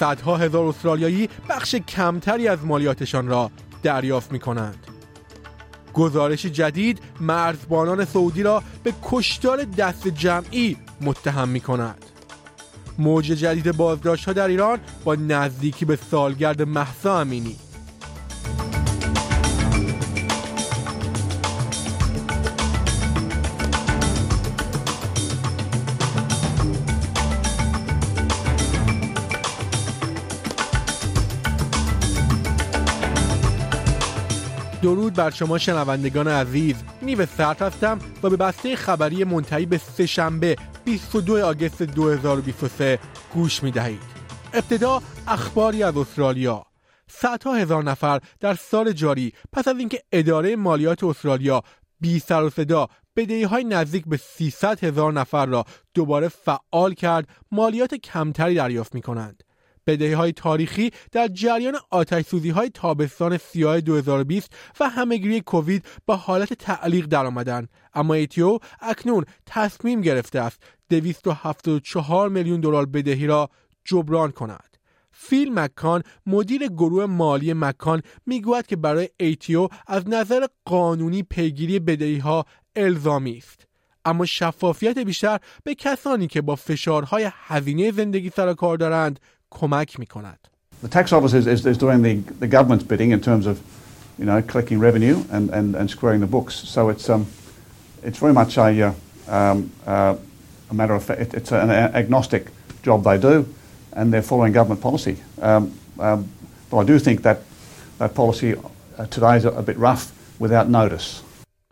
صدها هزار استرالیایی بخش کمتری از مالیاتشان را دریافت می کنند. گزارش جدید مرزبانان سعودی را به کشتار دست جمعی متهم می کند. موج جدید بازداشت ها در ایران با نزدیکی به سالگرد محسا امینی بر شما شنوندگان عزیز نیو سرد هستم و به بسته خبری منتهی به سهشنبه 22 آگست 2023 گوش می دهید. ابتدا اخباری از استرالیا صدها هزار نفر در سال جاری پس از اینکه اداره مالیات استرالیا بی سر و صدا بدهی های نزدیک به 300 هزار نفر را دوباره فعال کرد مالیات کمتری دریافت می کنند. بدهی های تاریخی در جریان آتش سوزی های تابستان سیاه 2020 و همهگیری کووید با حالت تعلیق درآمدند اما ATO اکنون تصمیم گرفته است 274 میلیون دلار بدهی را جبران کند. فیل مکان مدیر گروه مالی مکان می‌گوید که برای ATO از نظر قانونی پیگیری بدهی ها الزامی است. اما شفافیت بیشتر به کسانی که با فشارهای هزینه زندگی سر کار دارند کمک می کند. The tax office is, is, is doing the, the government's bidding in terms of you know, collecting revenue and, and, and squaring the books. So it's, um, it's very much a, uh, um, uh, a matter of it, it's an agnostic job they do and they're following government policy. Um, um, but I do think that that policy uh, today is a, a bit rough without notice.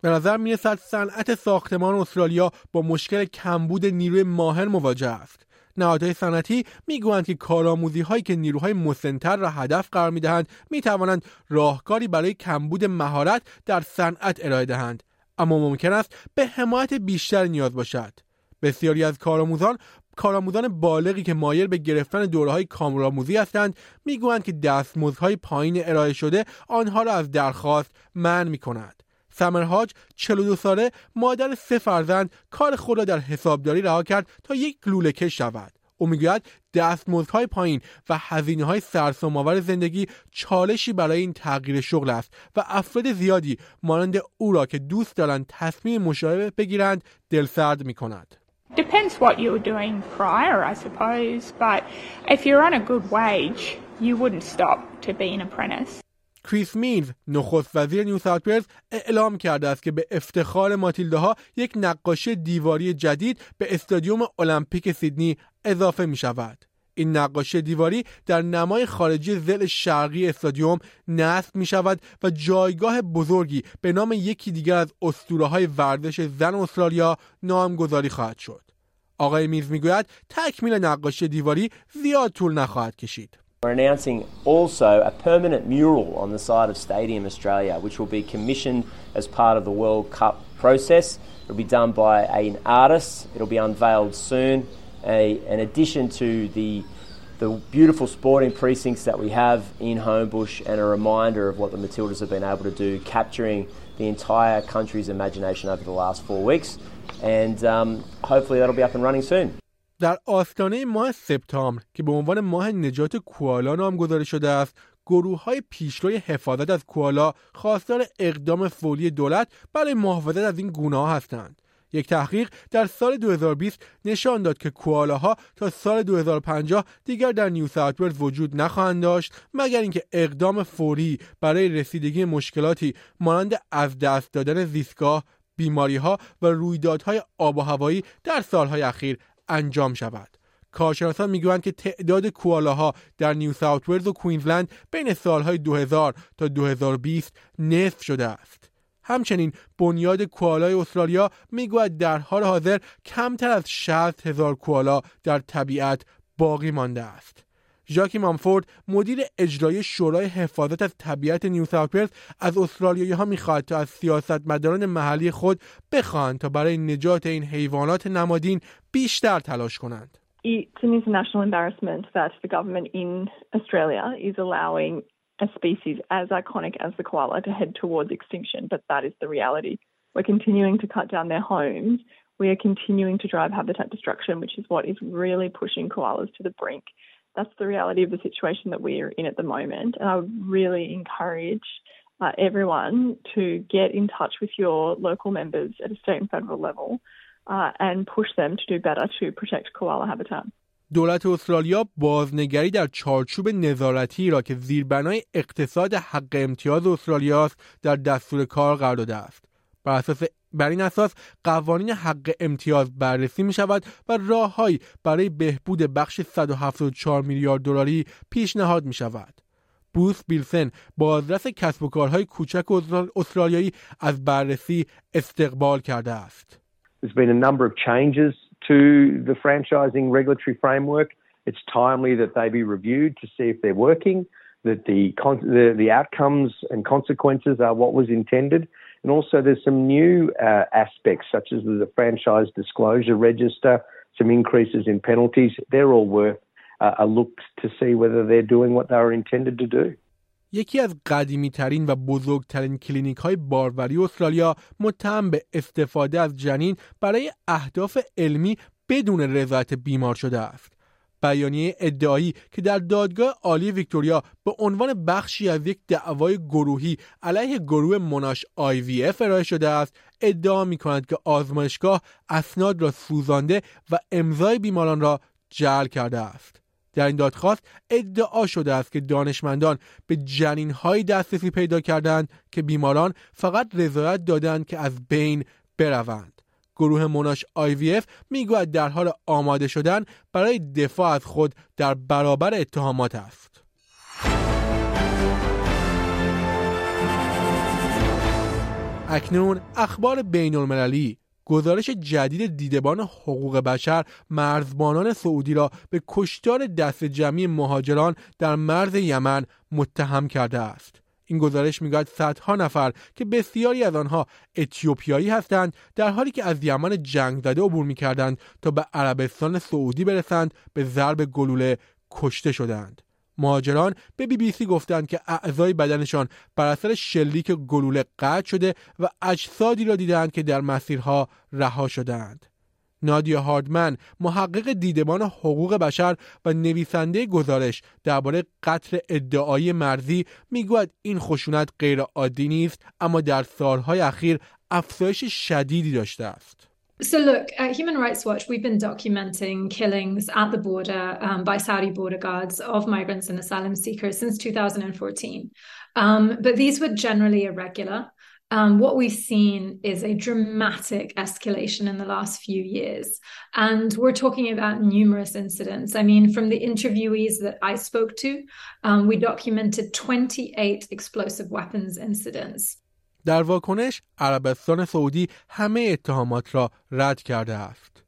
به نظر میرسد صنعت ساختمان استرالیا با مشکل کمبود نیروی ماهر مواجه است. نهادهای صنعتی می‌گویند که کارآموزی هایی که نیروهای مسنتر را هدف قرار می‌دهند می‌توانند راهکاری برای کمبود مهارت در صنعت ارائه دهند اما ممکن است به حمایت بیشتر نیاز باشد بسیاری از کارآموزان کارآموزان بالغی که مایل به گرفتن دوره‌های کامرآموزی هستند می‌گویند که دستمزدهای پایین ارائه شده آنها را از درخواست منع می‌کند. سمرهاج 42 ساله مادر سه فرزند کار خود را در حسابداری رها کرد تا یک لوله شود او می‌گوید دستمزدهای پایین و هزینه های سرسام زندگی چالشی برای این تغییر شغل است و افراد زیادی مانند او را که دوست دارند تصمیم مشابه بگیرند دلسرد می کند. Depends what you were doing prior, I suppose, but if you're on a good wage, you wouldn't stop to be an apprentice. کریس مینز نخست وزیر نیو ساوت اعلام کرده است که به افتخار ماتیلده یک نقاشی دیواری جدید به استادیوم المپیک سیدنی اضافه می شود. این نقاشی دیواری در نمای خارجی زل شرقی استادیوم نصب می شود و جایگاه بزرگی به نام یکی دیگر از اسطوره های ورزش زن استرالیا نامگذاری خواهد شد. آقای میز می‌گوید تکمیل نقاشی دیواری زیاد طول نخواهد کشید. We're announcing also a permanent mural on the side of Stadium Australia, which will be commissioned as part of the World Cup process. It'll be done by an artist. It'll be unveiled soon. A, in addition to the the beautiful sporting precincts that we have in Homebush, and a reminder of what the Matildas have been able to do, capturing the entire country's imagination over the last four weeks. And um, hopefully that'll be up and running soon. در آستانه ماه سپتامبر که به عنوان ماه نجات کوالا نامگذاری شده است گروه های پیشروی حفاظت از کوالا خواستار اقدام فوری دولت برای محافظت از این گونه ها هستند. یک تحقیق در سال 2020 نشان داد که کوالاها تا سال 2050 دیگر در نیو ساوت وجود نخواهند داشت مگر اینکه اقدام فوری برای رسیدگی مشکلاتی مانند از دست دادن زیستگاه بیماری ها و رویدادهای آب و هوایی در سالهای اخیر انجام شود. کارشناسان می‌گویند که تعداد کوالاها در نیو ساوت ولز و کوینزلند بین سالهای 2000 تا 2020 نصف شده است. همچنین بنیاد کوالای استرالیا می‌گوید در حال حاضر کمتر از 60 هزار کوالا در طبیعت باقی مانده است. ژاکی مامفورد مدیر اجرایی شورای حفاظت از طبیعت نیو ساوت از استرالیایی ها می‌خواهد تا از سیاستمداران محلی خود بخواهند تا برای نجات این حیوانات نمادین بیشتر تلاش کنند. It's an international embarrassment that the government in Australia is allowing a species as iconic as the koala to head towards extinction, but that is the reality. We're continuing to cut down their homes. We are continuing to drive habitat destruction, which is what is really pushing koalas to the brink. That's the reality of the situation that we're in at the moment. And I would really encourage uh, everyone to get in touch with your local members at a state and federal level uh, and push them to do better to protect koala habitat. دولت استرالیا بازنگری در چارچوب نظارتی را که زیربنای اقتصاد حق امتیاز استرالیاست در دستور کار قرار داده است. بر اساس بر این اساس قوانین حق امتیاز بررسی می شود و راههایی برای بهبود بخش 174 میلیارد دلاری پیشنهاد می شود. بروس بیلسن بازرس کسب و کارهای کوچک استرالیایی از بررسی استقبال کرده است. There's been a number of changes to the franchising regulatory framework. It's timely that they be reviewed to see if they're working, that the, the, the outcomes and consequences are what was intended. And also, there's some new uh, aspects, such as the franchise disclosure register, some increases in penalties. They're all worth a look to see whether they're doing what they were intended to do. یکی از قدیمی ترین و بزرگترین کلینیک های باروری استرالیا متهم به استفاده از جنین برای اهداف علمی بدون رضایت بیمار شده است. بیانیه ادعایی که در دادگاه عالی ویکتوریا به عنوان بخشی از یک دعوای گروهی علیه گروه مناش IVF ارائه شده است ادعا می کند که آزمایشگاه اسناد را سوزانده و امضای بیماران را جعل کرده است. در این دادخواست ادعا شده است که دانشمندان به جنین های دسترسی پیدا کردند که بیماران فقط رضایت دادند که از بین بروند. گروه مناش IVF می‌گوید در حال آماده شدن برای دفاع از خود در برابر اتهامات است. اکنون اخبار بین المللی گزارش جدید دیدبان حقوق بشر مرزبانان سعودی را به کشتار دست جمعی مهاجران در مرز یمن متهم کرده است. این گزارش می‌گوید صدها نفر که بسیاری از آنها اتیوپیایی هستند در حالی که از یمن جنگ زده عبور می‌کردند تا به عربستان سعودی برسند به ضرب گلوله کشته شدند. مهاجران به بی بی سی گفتند که اعضای بدنشان بر اثر شلیک گلوله قطع شده و اجسادی را دیدند که در مسیرها رها شدند. نادیا هاردمن محقق دیدبان حقوق بشر و نویسنده گزارش درباره قتل ادعایی مرزی می‌گوید این خشونت غیرعادی نیست اما در سالهای اخیر افزایش شدیدی داشته است. So, look, at Human Rights Watch, we've been documenting killings at the border um, by Saudi border guards of migrants and asylum seekers since 2014. Um, but these were generally irregular. Um, what we've seen is a dramatic escalation in the last few years. And we're talking about numerous incidents. I mean, from the interviewees that I spoke to, um, we documented 28 explosive weapons incidents. در واکنش عربستان سعودی همه اتهامات را رد کرده است.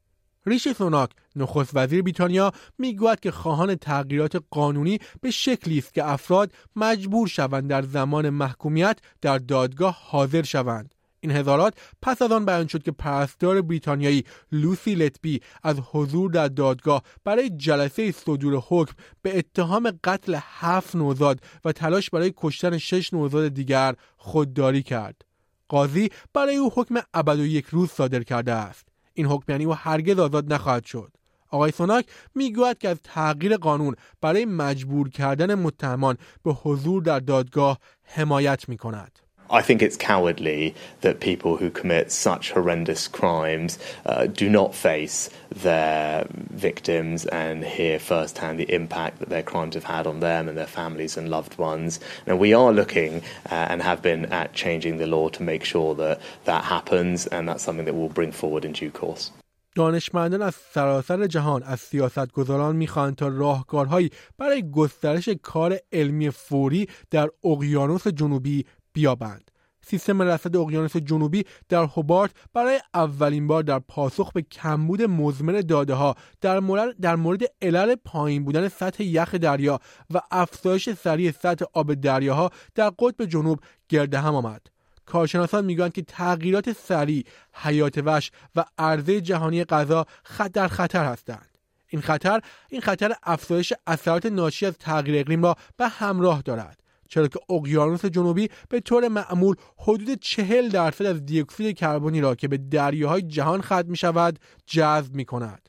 ریش سوناک نخست وزیر بریتانیا می‌گوید که خواهان تغییرات قانونی به شکلی است که افراد مجبور شوند در زمان محکومیت در دادگاه حاضر شوند این هزارات پس از آن بیان شد که پرستار بریتانیایی لوسی لتبی از حضور در دادگاه برای جلسه صدور حکم به اتهام قتل هفت نوزاد و تلاش برای کشتن شش نوزاد دیگر خودداری کرد. قاضی برای او حکم ابد و یک روز صادر کرده است. این حکم او هرگز آزاد نخواهد شد. آقای سوناک می‌گوید که از تغییر قانون برای مجبور کردن متهمان به حضور در دادگاه حمایت می کند. I think it's cowardly that people who commit such horrendous crimes uh, do not face their victims and hear firsthand the impact that their crimes have had on them and their families and loved ones. And we are looking uh, and have been at changing the law to make sure that that happens, and that's something that we'll bring forward in due course. دانشمندان از سراسر جهان از سیاستگزاران میخواهند تا راهکارهایی برای گسترش کار علمی فوری در اقیانوس جنوبی بیابند. سیستم رصد اقیانوس جنوبی در هوبارت برای اولین بار در پاسخ به کمبود مزمن داده ها در مورد در مورد علل پایین بودن سطح یخ دریا و افزایش سریع سطح آب دریاها در قطب جنوب گرد هم آمد. کارشناسان می‌گویند که تغییرات سریع حیات وحش و عرضه جهانی غذا در خطر هستند. این خطر این خطر افزایش اثرات ناشی از تغییر اقلیم را به همراه دارد. چرا که اقیانوس جنوبی به طور معمول حدود چهل درصد از دیوکسید کربنی را که به دریاهای جهان ختم می شود جذب می کند.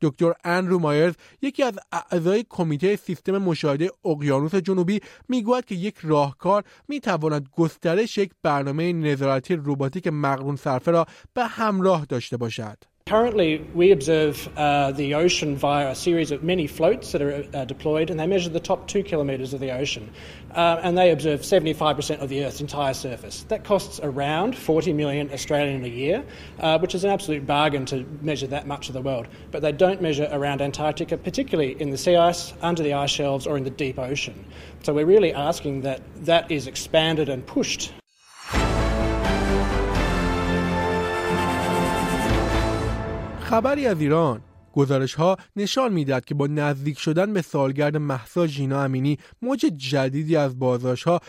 دکتر اندرو مایرز یکی از اعضای کمیته سیستم مشاهده اقیانوس جنوبی می‌گوید که یک راهکار می‌تواند گسترش یک برنامه نظارتی روباتیک مقرون صرفه را به همراه داشته باشد. Currently, we observe uh, the ocean via a series of many floats that are uh, deployed, and they measure the top two kilometres of the ocean. Uh, and they observe 75% of the Earth's entire surface. That costs around 40 million Australian a year, uh, which is an absolute bargain to measure that much of the world. But they don't measure around Antarctica, particularly in the sea ice, under the ice shelves, or in the deep ocean. So we're really asking that that is expanded and pushed. خبری از ایران گزارش ها نشان می‌داد که با نزدیک شدن به سالگرد محسا ژینا امینی موج جدیدی از بازداشت ها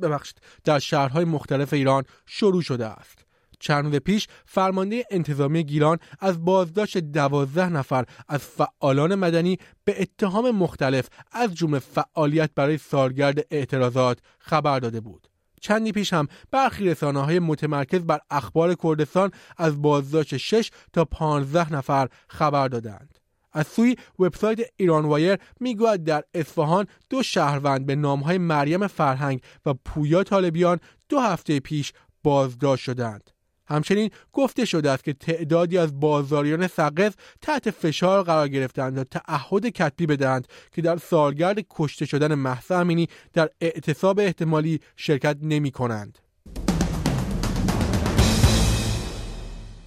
در, در شهرهای مختلف ایران شروع شده است. چند روز پیش فرمانده انتظامی گیلان از بازداشت دوازده نفر از فعالان مدنی به اتهام مختلف از جمله فعالیت برای سالگرد اعتراضات خبر داده بود. چندی پیش هم برخی رسانه های متمرکز بر اخبار کردستان از بازداشت 6 تا 15 نفر خبر دادند. از سوی وبسایت ایران وایر می‌گوید در اصفهان دو شهروند به نامهای مریم فرهنگ و پویا طالبیان دو هفته پیش بازداشت شدند. همچنین گفته شده است که تعدادی از بازاریان سقف تحت فشار قرار گرفتند تا تعهد کتبی بدهند که در سالگرد کشته شدن محسا امینی در اعتصاب احتمالی شرکت نمی کنند.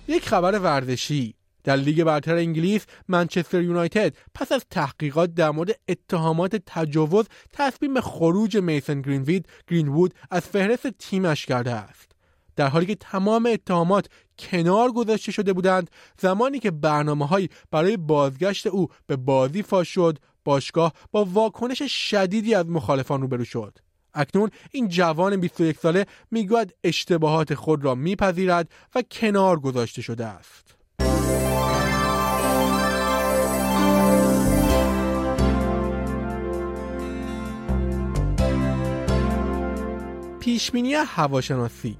یک خبر ورزشی در لیگ برتر انگلیس منچستر یونایتد پس از تحقیقات در مورد اتهامات تجاوز تصمیم به خروج میسن گرینوید گرینوود از فهرست تیمش کرده است در حالی که تمام اتهامات کنار گذاشته شده بودند زمانی که برنامه برای بازگشت او به بازی فاش شد باشگاه با واکنش شدیدی از مخالفان روبرو شد. اکنون این جوان 21 ساله می‌گوید اشتباهات خود را میپذیرد و کنار گذاشته شده است. پیشبینی هواشناسی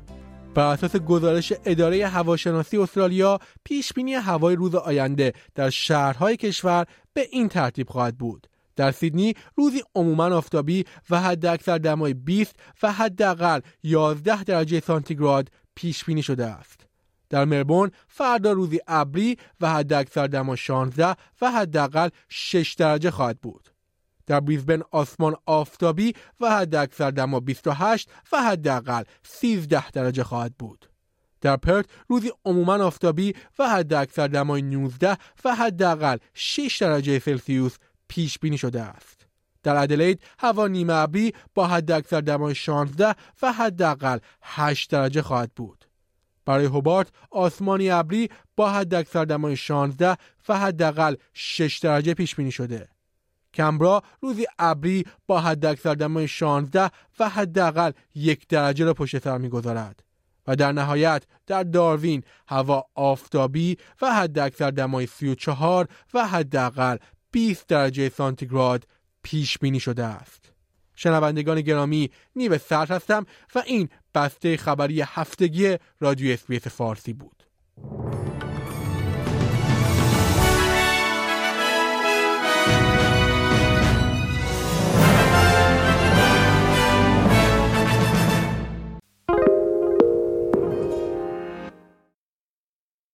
بر اساس گزارش اداره هواشناسی استرالیا پیش بینی هوای روز آینده در شهرهای کشور به این ترتیب خواهد بود. در سیدنی روزی عموما آفتابی و حداکثر دمای 20 و حداقل 11 درجه سانتیگراد پیش بینی شده است. در مربون فردا روزی ابری و حداکثر دما 16 و حداقل 6 درجه خواهد بود. در بریزبن آسمان آفتابی و حد اکثر دما 28 و حداقل 13 درجه خواهد بود. در پرت روزی عموما آفتابی و حد اکثر دمای 19 و حداقل 6 درجه سلسیوس پیش بینی شده است. در ادلید هوا نیمه ابری با حد اکثر دمای 16 و حداقل 8 درجه خواهد بود. برای هوبارت آسمانی ابری با حد اکثر دمای 16 و حداقل 6 درجه پیش بینی شده. کمبرا روزی ابری با حداکثر دمای 16 و حداقل یک درجه را پشت سر می‌گذارد و در نهایت در داروین هوا آفتابی و حداکثر دمای 34 و حداقل 20 درجه سانتیگراد پیش بینی شده است. شنوندگان گرامی نیو سرد هستم و این بسته خبری هفتگی رادیو SBS فارسی بود.